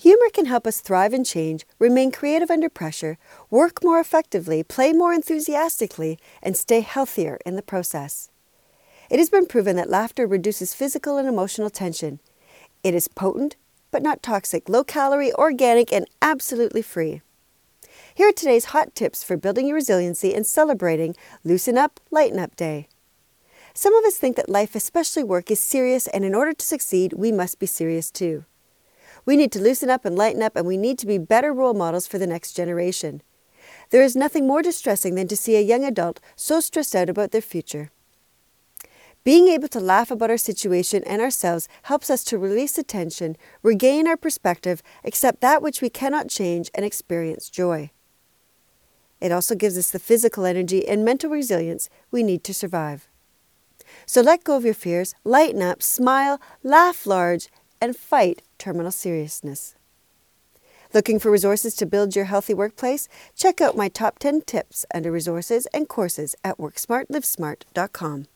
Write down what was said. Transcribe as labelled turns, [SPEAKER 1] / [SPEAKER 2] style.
[SPEAKER 1] Humor can help us thrive and change, remain creative under pressure, work more effectively, play more enthusiastically, and stay healthier in the process. It has been proven that laughter reduces physical and emotional tension. It is potent, but not toxic, low calorie, organic, and absolutely free. Here are today's hot tips for building your resiliency and celebrating Loosen Up, Lighten Up Day. Some of us think that life, especially work, is serious, and in order to succeed, we must be serious too. We need to loosen up and lighten up, and we need to be better role models for the next generation. There is nothing more distressing than to see a young adult so stressed out about their future. Being able to laugh about our situation and ourselves helps us to release the tension, regain our perspective, accept that which we cannot change, and experience joy. It also gives us the physical energy and mental resilience we need to survive. So let go of your fears, lighten up, smile, laugh large, and fight terminal seriousness. Looking for resources to build your healthy workplace? Check out my top 10 tips under resources and courses at WorkSmartLivesmart.com.